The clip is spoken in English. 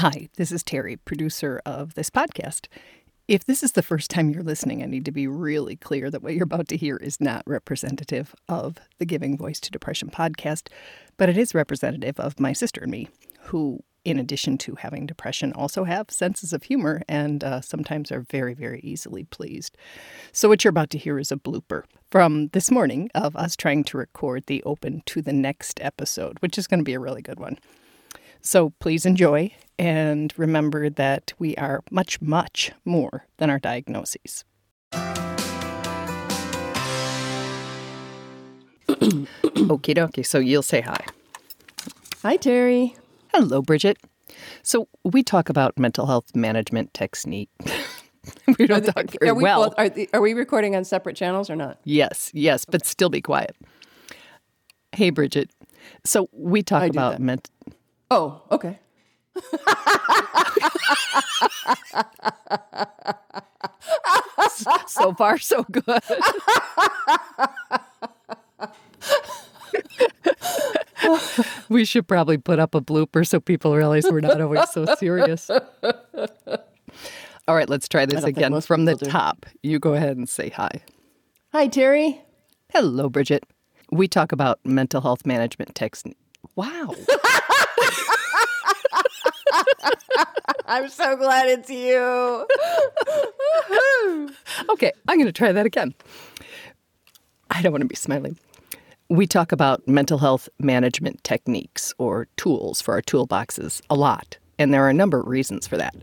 Hi, this is Terry, producer of this podcast. If this is the first time you're listening, I need to be really clear that what you're about to hear is not representative of the Giving Voice to Depression podcast, but it is representative of my sister and me, who, in addition to having depression, also have senses of humor and uh, sometimes are very, very easily pleased. So, what you're about to hear is a blooper from this morning of us trying to record the open to the next episode, which is going to be a really good one. So please enjoy and remember that we are much, much more than our diagnoses. Okie dokie. So you'll say hi. Hi, Terry. Hello, Bridget. So we talk about mental health management technique. we don't Are, talk very are we, well. both- are, the- are we recording on separate channels or not? Yes, yes, but still be quiet. Hey, Bridget. So we talk I about that. Oh, okay. so far so good. we should probably put up a blooper so people realize we're not always so serious. All right, let's try this again from the do. top. You go ahead and say hi. Hi, Terry. Hello, Bridget. We talk about mental health management technique. Wow. I'm so glad it's you. Okay, I'm going to try that again. I don't want to be smiling. We talk about mental health management techniques or tools for our toolboxes a lot, and there are a number of reasons for that.